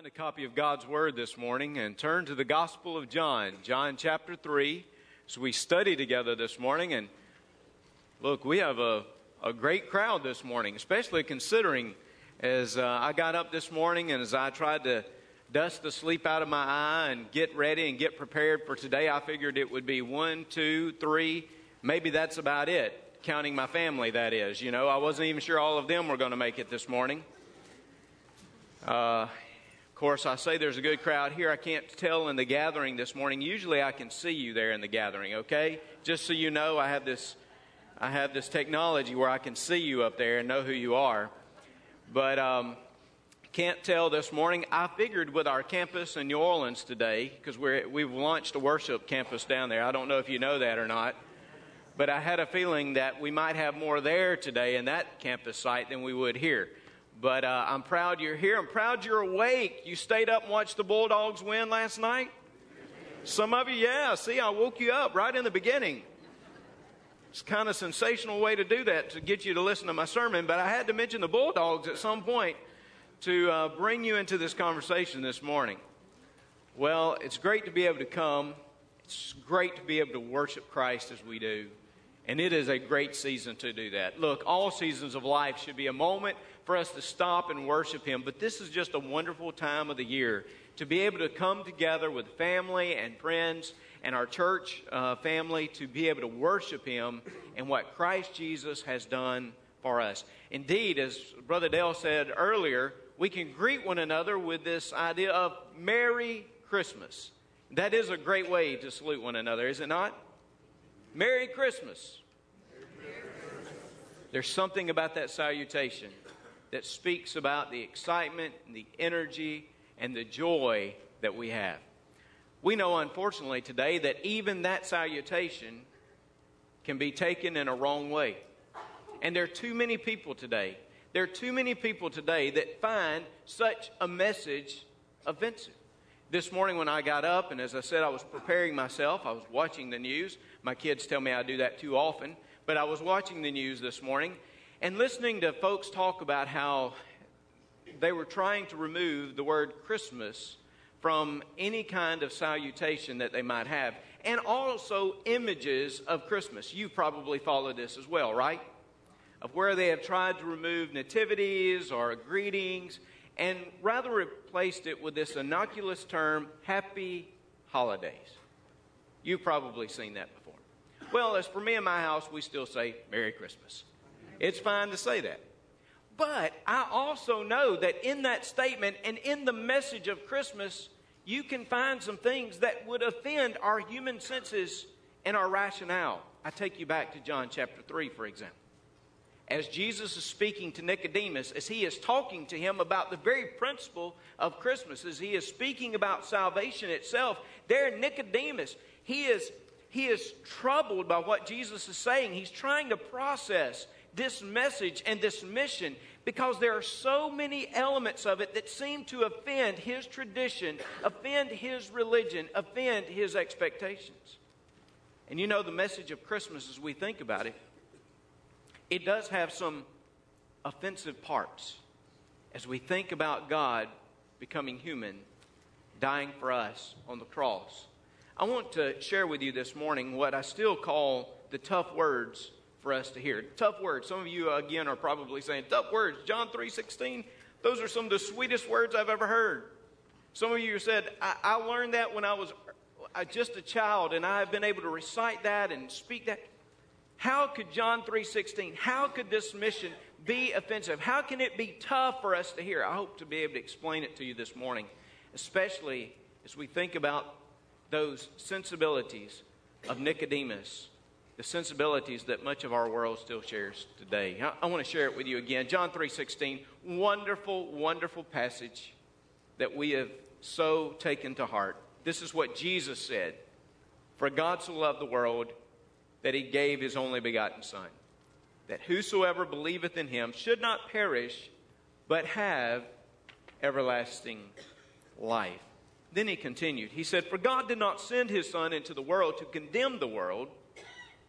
Find a copy of God's Word this morning and turn to the Gospel of John, John chapter 3. So we study together this morning. And look, we have a, a great crowd this morning, especially considering as uh, I got up this morning and as I tried to dust the sleep out of my eye and get ready and get prepared for today, I figured it would be one, two, three, maybe that's about it, counting my family, that is. You know, I wasn't even sure all of them were going to make it this morning. Uh, course, I say there's a good crowd here. I can't tell in the gathering this morning. Usually I can see you there in the gathering, okay? Just so you know, I have this I have this technology where I can see you up there and know who you are. But um, can't tell this morning. I figured with our campus in New Orleans today, because we've launched a worship campus down there. I don't know if you know that or not. But I had a feeling that we might have more there today in that campus site than we would here. But uh, I'm proud you're here. I'm proud you're awake. You stayed up and watched the Bulldogs win last night? Some of you, yeah. See, I woke you up right in the beginning. It's kind of a sensational way to do that to get you to listen to my sermon, but I had to mention the Bulldogs at some point to uh, bring you into this conversation this morning. Well, it's great to be able to come. It's great to be able to worship Christ as we do. And it is a great season to do that. Look, all seasons of life should be a moment for us to stop and worship Him, but this is just a wonderful time of the year to be able to come together with family and friends and our church uh, family to be able to worship Him and what Christ Jesus has done for us. Indeed, as Brother Dale said earlier, we can greet one another with this idea of Merry Christmas. That is a great way to salute one another, is it not? Merry Christmas. There's something about that salutation that speaks about the excitement and the energy and the joy that we have. We know, unfortunately, today that even that salutation can be taken in a wrong way. And there are too many people today. There are too many people today that find such a message offensive. This morning, when I got up, and as I said, I was preparing myself, I was watching the news. My kids tell me I do that too often. But I was watching the news this morning and listening to folks talk about how they were trying to remove the word Christmas from any kind of salutation that they might have, and also images of Christmas. You've probably followed this as well, right? Of where they have tried to remove nativities or greetings and rather replaced it with this innocuous term, happy holidays. You've probably seen that before. Well, as for me and my house, we still say Merry Christmas. It's fine to say that. But I also know that in that statement and in the message of Christmas, you can find some things that would offend our human senses and our rationale. I take you back to John chapter 3, for example. As Jesus is speaking to Nicodemus, as he is talking to him about the very principle of Christmas, as he is speaking about salvation itself, there, Nicodemus, he is he is troubled by what Jesus is saying. He's trying to process this message and this mission because there are so many elements of it that seem to offend his tradition, offend his religion, offend his expectations. And you know, the message of Christmas, as we think about it, it does have some offensive parts. As we think about God becoming human, dying for us on the cross. I want to share with you this morning what I still call the tough words for us to hear. Tough words. Some of you, again, are probably saying, tough words. John 3.16, those are some of the sweetest words I've ever heard. Some of you said, I, I learned that when I was uh, just a child, and I have been able to recite that and speak that. How could John 3.16, how could this mission be offensive? How can it be tough for us to hear? I hope to be able to explain it to you this morning, especially as we think about those sensibilities of Nicodemus, the sensibilities that much of our world still shares today. I, I want to share it with you again. John 3:16, wonderful, wonderful passage that we have so taken to heart. This is what Jesus said. For God so loved the world that he gave his only begotten Son, that whosoever believeth in him should not perish, but have everlasting life. Then he continued. He said, For God did not send his Son into the world to condemn the world,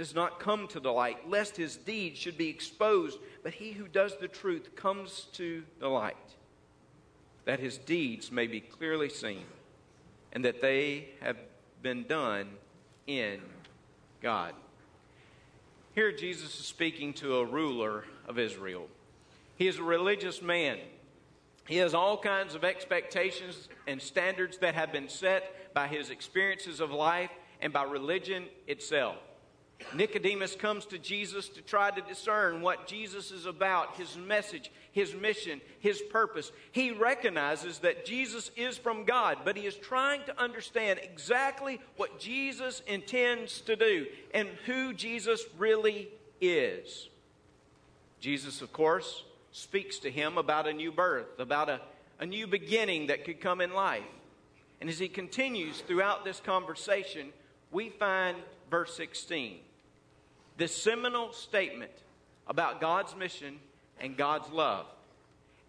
does not come to the light, lest his deeds should be exposed. But he who does the truth comes to the light that his deeds may be clearly seen, and that they have been done in God. Here, Jesus is speaking to a ruler of Israel. He is a religious man. He has all kinds of expectations and standards that have been set by his experiences of life and by religion itself. Nicodemus comes to Jesus to try to discern what Jesus is about, his message, his mission, his purpose. He recognizes that Jesus is from God, but he is trying to understand exactly what Jesus intends to do and who Jesus really is. Jesus, of course, speaks to him about a new birth, about a, a new beginning that could come in life. And as he continues throughout this conversation, we find verse 16 this seminal statement about God's mission and God's love.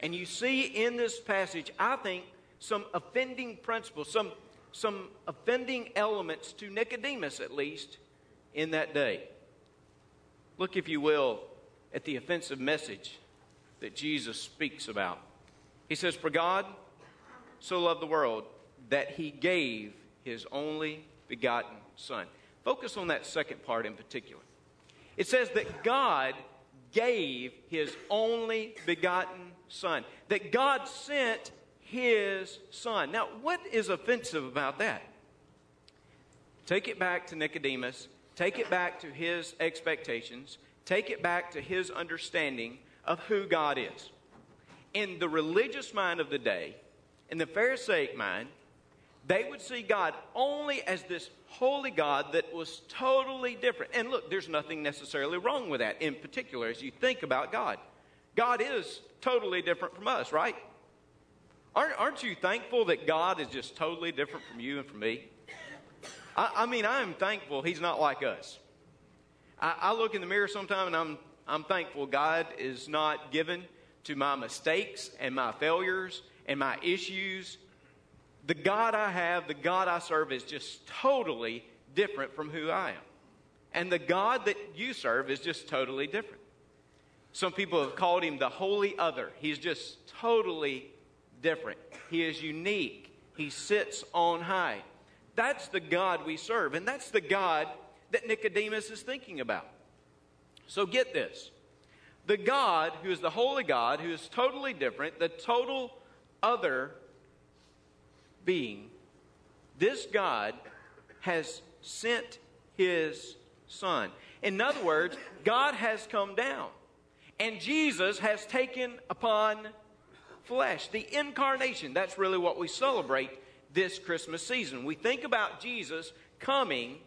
And you see in this passage, I think, some offending principles, some, some offending elements to Nicodemus, at least, in that day. Look, if you will, at the offensive message that Jesus speaks about. He says, For God so loved the world that he gave his only begotten Son. Focus on that second part in particular. It says that God gave his only begotten Son, that God sent his Son. Now, what is offensive about that? Take it back to Nicodemus, take it back to his expectations, take it back to his understanding of who God is. In the religious mind of the day, in the Pharisaic mind, they would see God only as this holy God that was totally different. And look, there's nothing necessarily wrong with that in particular as you think about God. God is totally different from us, right? Aren't, aren't you thankful that God is just totally different from you and from me? I, I mean, I am thankful He's not like us. I, I look in the mirror sometime and I'm, I'm thankful God is not given to my mistakes and my failures and my issues the God I have, the God I serve, is just totally different from who I am. And the God that you serve is just totally different. Some people have called him the holy other. He's just totally different. He is unique. He sits on high. That's the God we serve, and that's the God that Nicodemus is thinking about. So get this the God who is the holy God, who is totally different, the total other being, this God has sent his Son. In other words, God has come down, and Jesus has taken upon flesh. The incarnation, that's really what we celebrate this Christmas season. We think about Jesus coming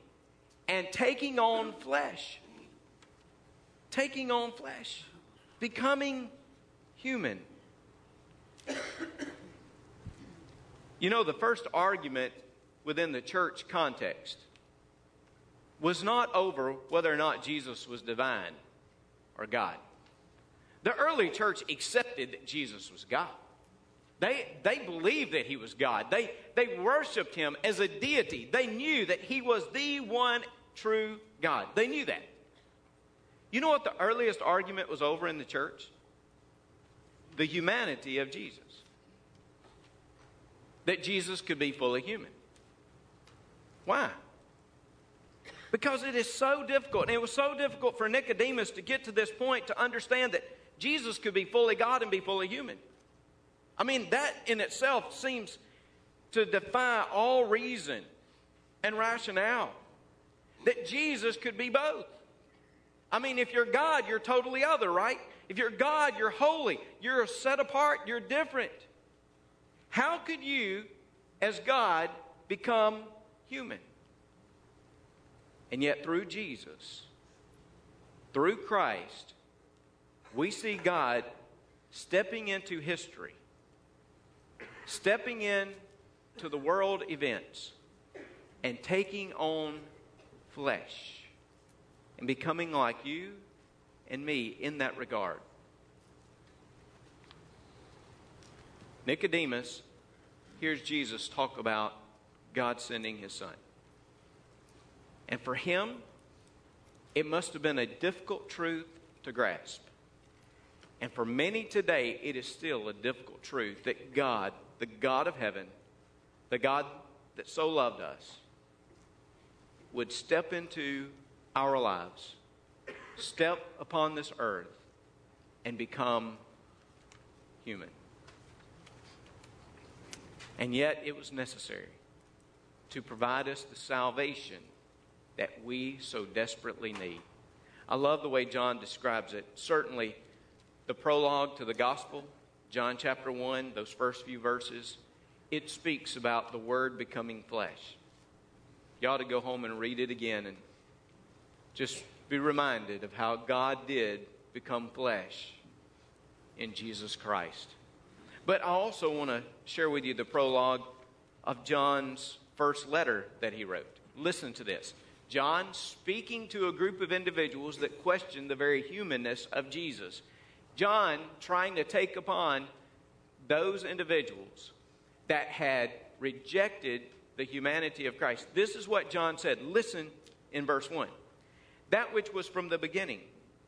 and taking on flesh. Taking on flesh. Becoming human. You know, the first argument within the church context was not over whether or not Jesus was divine or God. The early church accepted that Jesus was God. They, they believed that he was God. They, they worshiped him as a deity. They knew that he was the one true God. They knew that. You know what the earliest argument was over in the church? The humanity of Jesus that Jesus could be fully human. Why? Because it is so difficult. And it was so difficult for Nicodemus to get to this point to understand that Jesus could be fully God and be fully human. I mean, that in itself seems to defy all reason and rationale. That Jesus could be both. I mean, if you're God, you're totally other, right? If you're God, you're holy. You're set apart. You're different. How could you, as God, become human? And yet, through Jesus, through Christ, we see God stepping into history stepping in to the world events and taking on flesh and becoming like you and me in that regard. Nicodemus hears Jesus talk about God sending his son. And for him, it must have been a difficult truth to grasp. And for many today, it is still a difficult truth that God, the God of heaven, the God that so loved us, would step into our lives, step upon this earth, and become human. And yet, it was necessary to provide us the salvation that we so desperately need. I love the way John describes it. Certainly, the prologue to the gospel, John chapter 1, those first few verses, it speaks about the Word becoming flesh. You ought to go home and read it again and just be reminded of how God did become flesh in Jesus Christ. But I also want to share with you the prologue of John's first letter that he wrote. Listen to this. John speaking to a group of individuals that questioned the very humanness of Jesus. John trying to take upon those individuals that had rejected the humanity of Christ. This is what John said. Listen in verse 1. That which was from the beginning,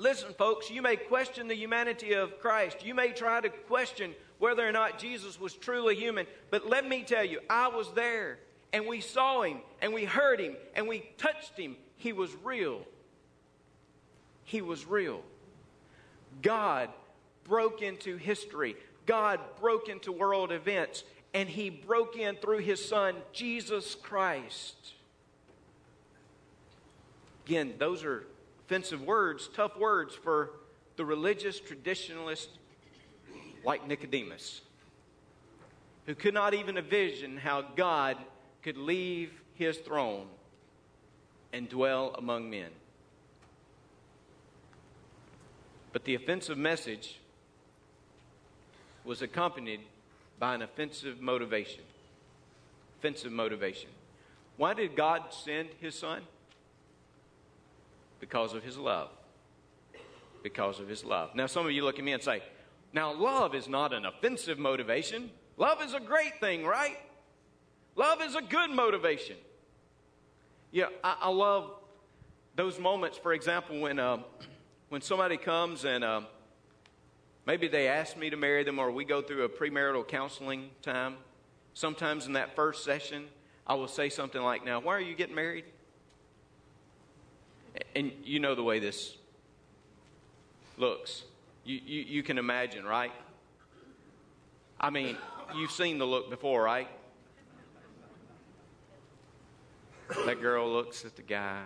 Listen, folks, you may question the humanity of Christ. You may try to question whether or not Jesus was truly human. But let me tell you, I was there and we saw him and we heard him and we touched him. He was real. He was real. God broke into history, God broke into world events, and he broke in through his son, Jesus Christ. Again, those are offensive words, tough words for the religious traditionalist like Nicodemus, who could not even envision how God could leave his throne and dwell among men. But the offensive message was accompanied by an offensive motivation. Offensive motivation. Why did God send his son? Because of his love. Because of his love. Now, some of you look at me and say, now, love is not an offensive motivation. Love is a great thing, right? Love is a good motivation. Yeah, I, I love those moments, for example, when, uh, when somebody comes and uh, maybe they ask me to marry them or we go through a premarital counseling time. Sometimes in that first session, I will say something like, Now, why are you getting married? And you know the way this looks. You, you, you can imagine, right? I mean, you've seen the look before, right? That girl looks at the guy.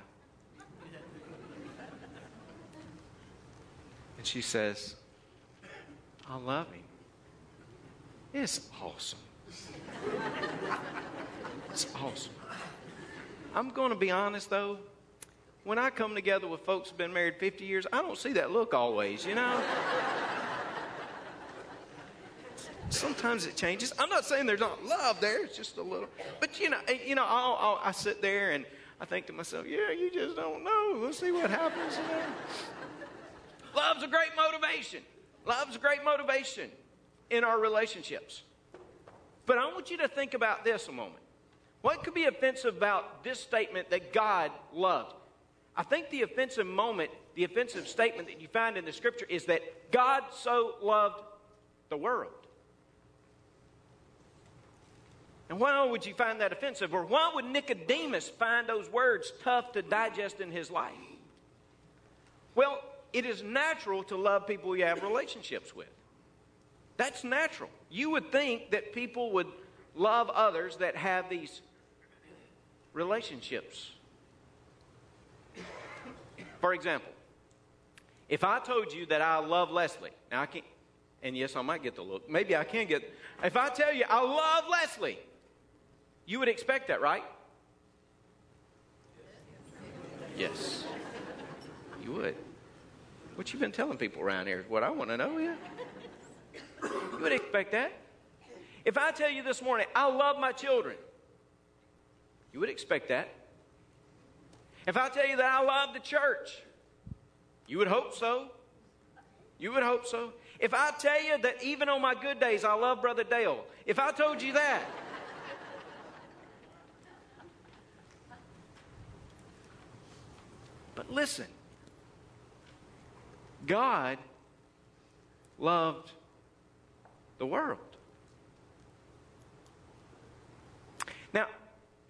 And she says, I love him. It's awesome. It's awesome. I'm going to be honest, though when I come together with folks who've been married 50 years, I don't see that look always, you know? Sometimes it changes. I'm not saying there's not love there, it's just a little. But, you know, eh, you know I'll, I'll, i sit there and I think to myself, yeah, you just don't know. We'll see what happens. Love's a great motivation. Love's a great motivation in our relationships. But I want you to think about this a moment. What could be offensive about this statement that God loved? I think the offensive moment, the offensive statement that you find in the scripture is that God so loved the world. And why would you find that offensive? Or why would Nicodemus find those words tough to digest in his life? Well, it is natural to love people you have relationships with. That's natural. You would think that people would love others that have these relationships. For example, if I told you that I love Leslie, now I can't, and yes, I might get the look. Maybe I can get. If I tell you I love Leslie, you would expect that, right? Yes. You would. What you've been telling people around here is what I want to know, yeah. You would expect that. If I tell you this morning, I love my children, you would expect that. If I tell you that I love the church, you would hope so. You would hope so. If I tell you that even on my good days, I love Brother Dale, if I told you that, but listen, God loved the world. Now,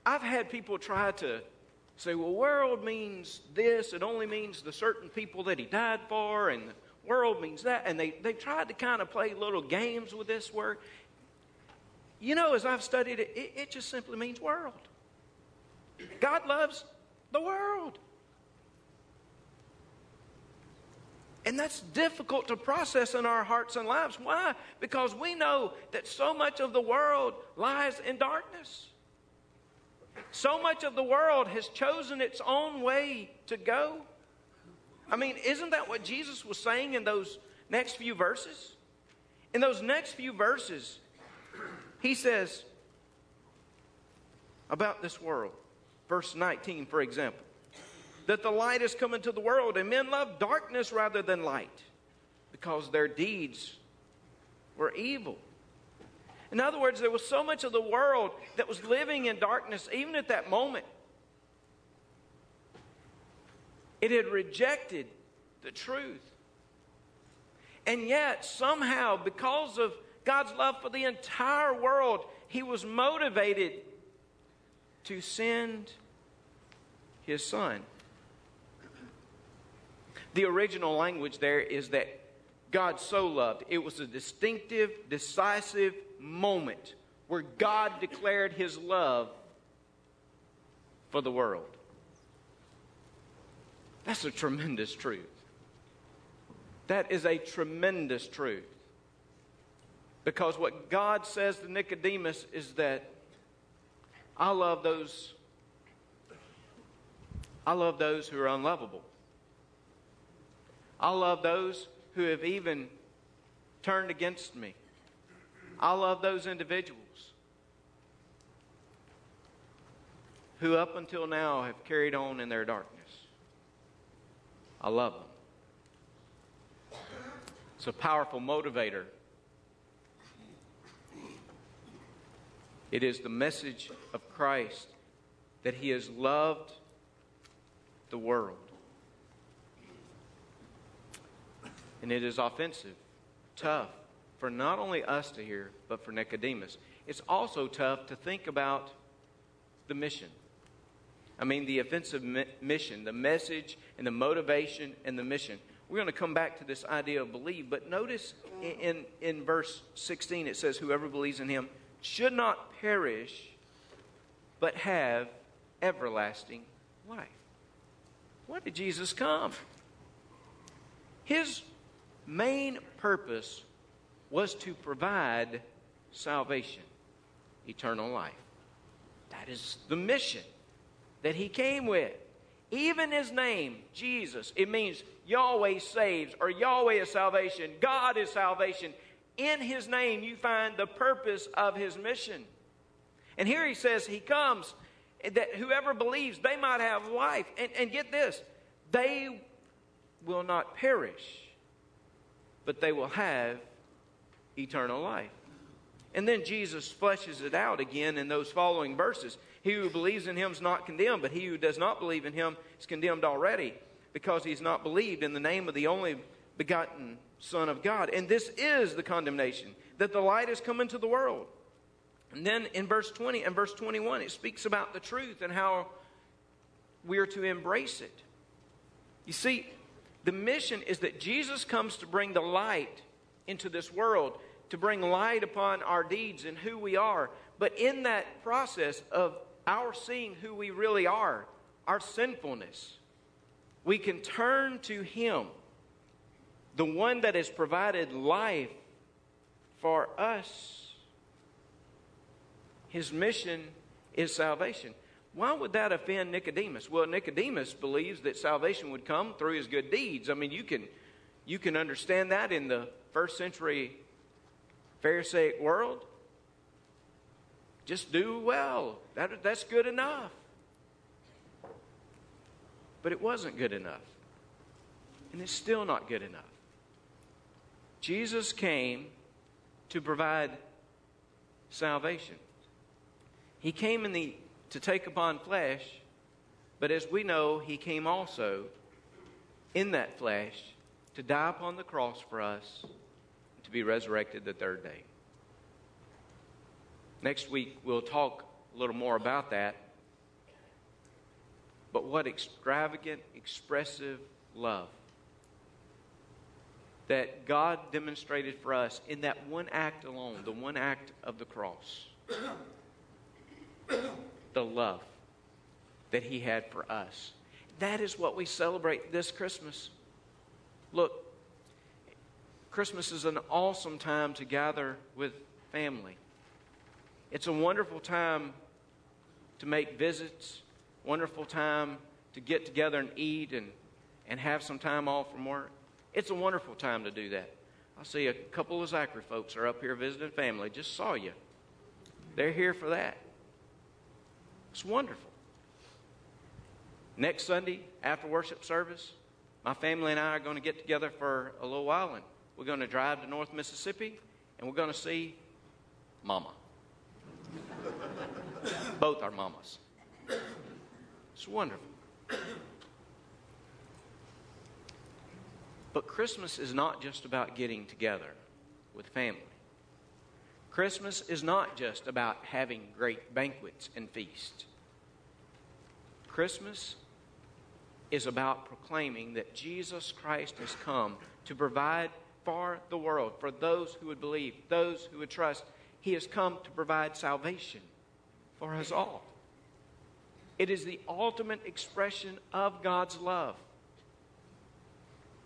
I've had people try to say, well, world means this, it only means the certain people that he died for, and the world means that. And they, they tried to kind of play little games with this word. You know, as I've studied it, it, it just simply means world. God loves the world. And that's difficult to process in our hearts and lives. Why? Because we know that so much of the world lies in darkness. So much of the world has chosen its own way to go. I mean, isn't that what Jesus was saying in those next few verses? In those next few verses, he says about this world, verse 19, for example that the light has come into the world, and men love darkness rather than light because their deeds were evil. In other words, there was so much of the world that was living in darkness, even at that moment. It had rejected the truth. And yet, somehow, because of God's love for the entire world, He was motivated to send His Son. The original language there is that God so loved. It was a distinctive, decisive moment where God declared his love for the world. That's a tremendous truth. That is a tremendous truth. Because what God says to Nicodemus is that I love those I love those who are unlovable. I love those who have even turned against me. I love those individuals who, up until now, have carried on in their darkness. I love them. It's a powerful motivator. It is the message of Christ that He has loved the world. And it is offensive, tough for not only us to hear, but for Nicodemus. It's also tough to think about the mission. I mean, the offensive mi- mission, the message and the motivation and the mission. We're going to come back to this idea of believe, but notice in, in, in verse 16 it says, Whoever believes in him should not perish, but have everlasting life. Why did Jesus come? His main purpose was to provide salvation, eternal life. That is the mission that he came with. Even his name, Jesus, it means Yahweh saves or Yahweh is salvation. God is salvation. In his name, you find the purpose of his mission. And here he says he comes that whoever believes, they might have life. And, and get this, they will not perish but they will have eternal life. And then Jesus fleshes it out again in those following verses. He who believes in him is not condemned, but he who does not believe in him is condemned already because he's not believed in the name of the only begotten Son of God. And this is the condemnation that the light has come into the world. And then in verse 20 and verse 21, it speaks about the truth and how we are to embrace it. You see, the mission is that Jesus comes to bring the light into this world to bring light upon our deeds and who we are. But in that process of our seeing who we really are, our sinfulness, we can turn to Him, the one that has provided life for us. His mission is salvation. Why would that offend Nicodemus? Well, Nicodemus believes that salvation would come through his good deeds. I mean, you can, you can understand that in the first century Pharisaic world. Just do well. That, that's good enough. But it wasn't good enough. And it's still not good enough. Jesus came to provide salvation. He came in the, to take upon flesh, but as we know, he came also in that flesh to die upon the cross for us, to be resurrected the third day. Next week, we'll talk a little more about that. But what extravagant, expressive love that God demonstrated for us in that one act alone, the one act of the cross. The love that He had for us. That is what we celebrate this Christmas. Look, Christmas is an awesome time to gather with family. It's a wonderful time to make visits, wonderful time to get together and eat and, and have some time off from work. It's a wonderful time to do that. I see a couple of Zachary folks are up here visiting family. Just saw you. They're here for that. It's wonderful. Next Sunday, after worship service, my family and I are going to get together for a little while and we're going to drive to North Mississippi and we're going to see Mama. Both our mamas. It's wonderful. But Christmas is not just about getting together with family. Christmas is not just about having great banquets and feasts. Christmas is about proclaiming that Jesus Christ has come to provide for the world, for those who would believe, those who would trust. He has come to provide salvation for us all. It is the ultimate expression of God's love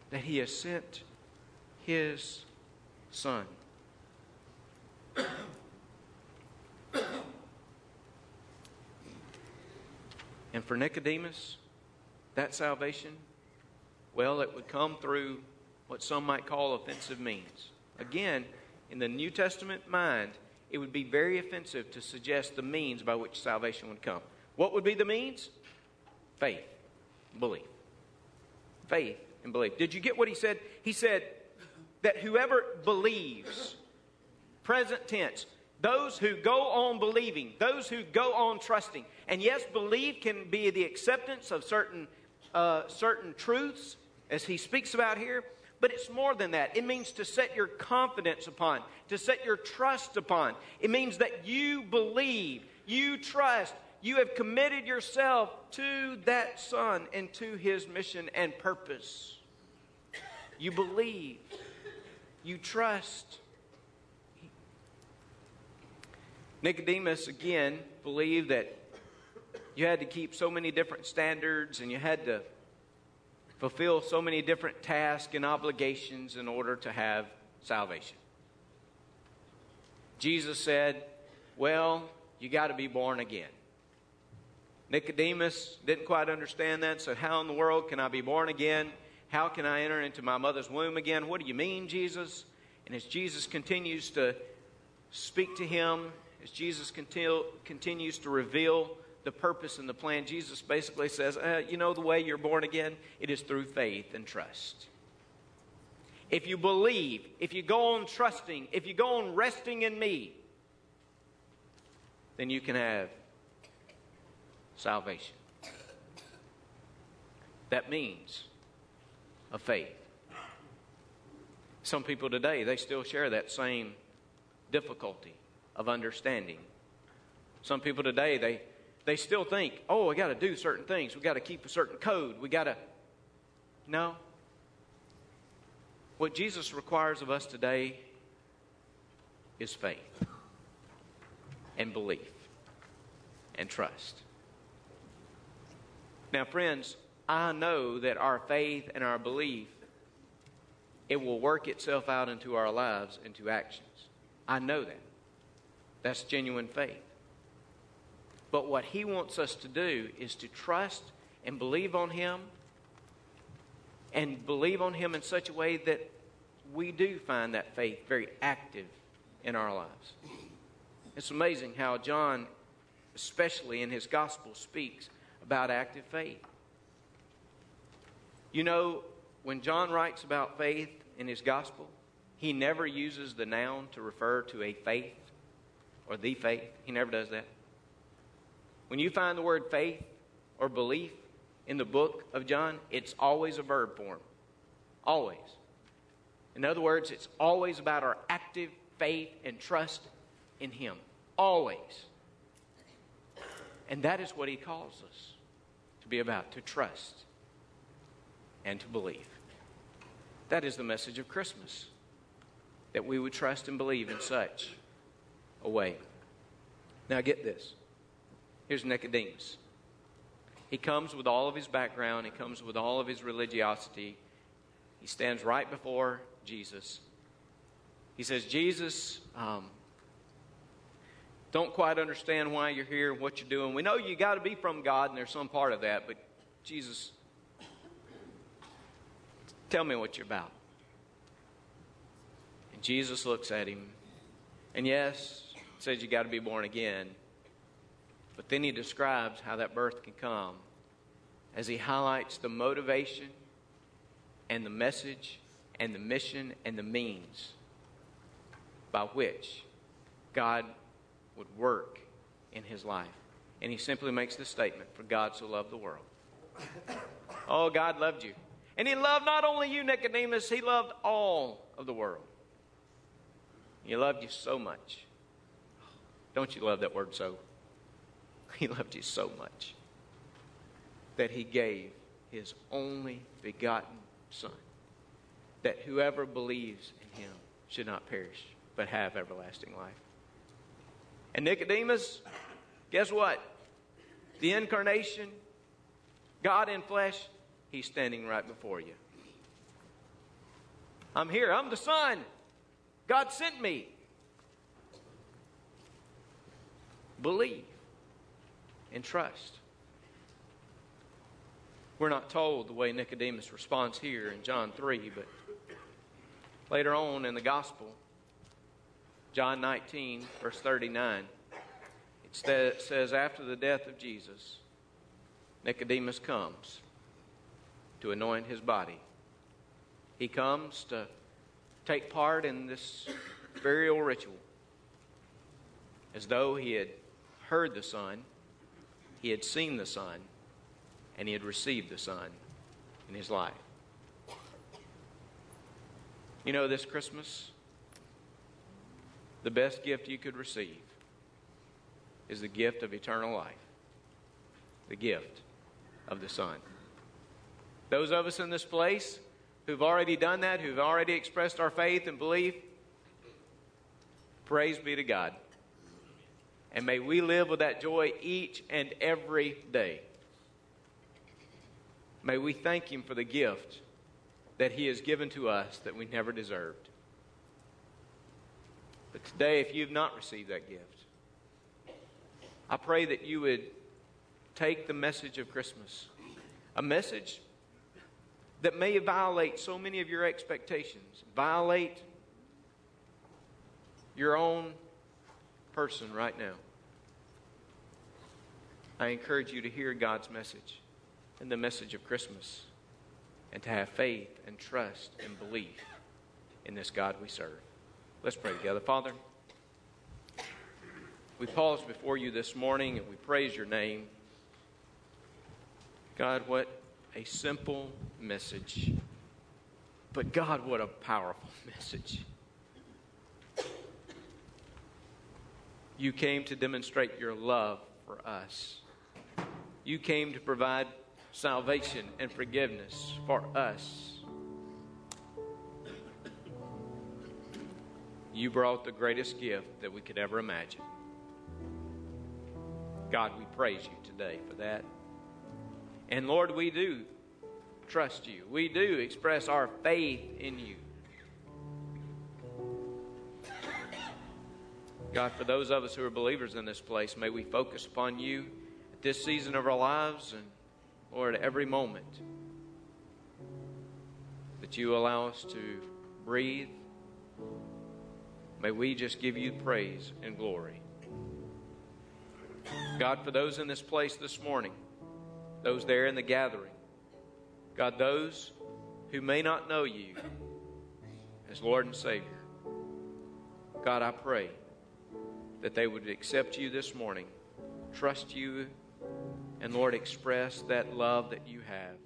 that He has sent His Son. And for Nicodemus, that salvation, well, it would come through what some might call offensive means. Again, in the New Testament mind, it would be very offensive to suggest the means by which salvation would come. What would be the means? Faith, belief. Faith and believe. Did you get what he said? He said that whoever believes, present tense, those who go on believing, those who go on trusting. And yes, believe can be the acceptance of certain, uh, certain truths, as he speaks about here, but it's more than that. It means to set your confidence upon, to set your trust upon. It means that you believe, you trust, you have committed yourself to that Son and to his mission and purpose. You believe, you trust. Nicodemus, again, believed that you had to keep so many different standards and you had to fulfill so many different tasks and obligations in order to have salvation. Jesus said, Well, you got to be born again. Nicodemus didn't quite understand that, so how in the world can I be born again? How can I enter into my mother's womb again? What do you mean, Jesus? And as Jesus continues to speak to him, as Jesus continue, continues to reveal the purpose and the plan, Jesus basically says, uh, You know, the way you're born again? It is through faith and trust. If you believe, if you go on trusting, if you go on resting in me, then you can have salvation. That means a faith. Some people today, they still share that same difficulty of understanding. Some people today, they, they still think, oh, we got to do certain things. We got to keep a certain code. We got to. No. What Jesus requires of us today is faith and belief and trust. Now, friends, I know that our faith and our belief it will work itself out into our lives, into actions. I know that. That's genuine faith. But what He wants us to do is to trust and believe on Him and believe on Him in such a way that we do find that faith very active in our lives. It's amazing how John, especially in his gospel, speaks about active faith. You know, when John writes about faith in his gospel, he never uses the noun to refer to a faith or the faith. He never does that. When you find the word faith or belief in the book of John, it's always a verb form. Always. In other words, it's always about our active faith and trust in Him. Always. And that is what He calls us to be about, to trust and to believe. That is the message of Christmas, that we would trust and believe in such a way. Now, get this. Here's Nicodemus. He comes with all of his background, he comes with all of his religiosity. He stands right before Jesus. He says, Jesus, um, don't quite understand why you're here and what you're doing. We know you got to be from God, and there's some part of that, but Jesus, tell me what you're about. And Jesus looks at him, and yes, says you got to be born again. But then he describes how that birth can come as he highlights the motivation and the message and the mission and the means by which God would work in his life. And he simply makes this statement For God so loved the world. Oh, God loved you. And he loved not only you, Nicodemus, he loved all of the world. He loved you so much. Don't you love that word so? He loved you so much that he gave his only begotten Son, that whoever believes in him should not perish, but have everlasting life. And Nicodemus, guess what? The incarnation, God in flesh, he's standing right before you. I'm here. I'm the Son. God sent me. Believe and trust. We're not told the way Nicodemus responds here in John 3, but later on in the Gospel, John 19, verse 39, it says, After the death of Jesus, Nicodemus comes to anoint his body. He comes to take part in this burial ritual as though he had heard the Son, he had seen the Son, and he had received the Son in his life. You know, this Christmas, the best gift you could receive is the gift of eternal life, the gift of the Son. Those of us in this place who've already done that, who've already expressed our faith and belief, praise be to God. And may we live with that joy each and every day. May we thank Him for the gift that He has given to us that we never deserved. But today, if you've not received that gift, I pray that you would take the message of Christmas, a message that may violate so many of your expectations, violate your own person right now. I encourage you to hear God's message and the message of Christmas and to have faith and trust and belief in this God we serve. Let's pray together. Father, we pause before you this morning and we praise your name. God, what a simple message. But God, what a powerful message. You came to demonstrate your love for us. You came to provide salvation and forgiveness for us. You brought the greatest gift that we could ever imagine. God, we praise you today for that. And Lord, we do trust you. We do express our faith in you. God, for those of us who are believers in this place, may we focus upon you at this season of our lives and, Lord, every moment that you allow us to breathe. May we just give you praise and glory. God, for those in this place this morning, those there in the gathering, God, those who may not know you as Lord and Savior, God, I pray that they would accept you this morning, trust you, and Lord, express that love that you have.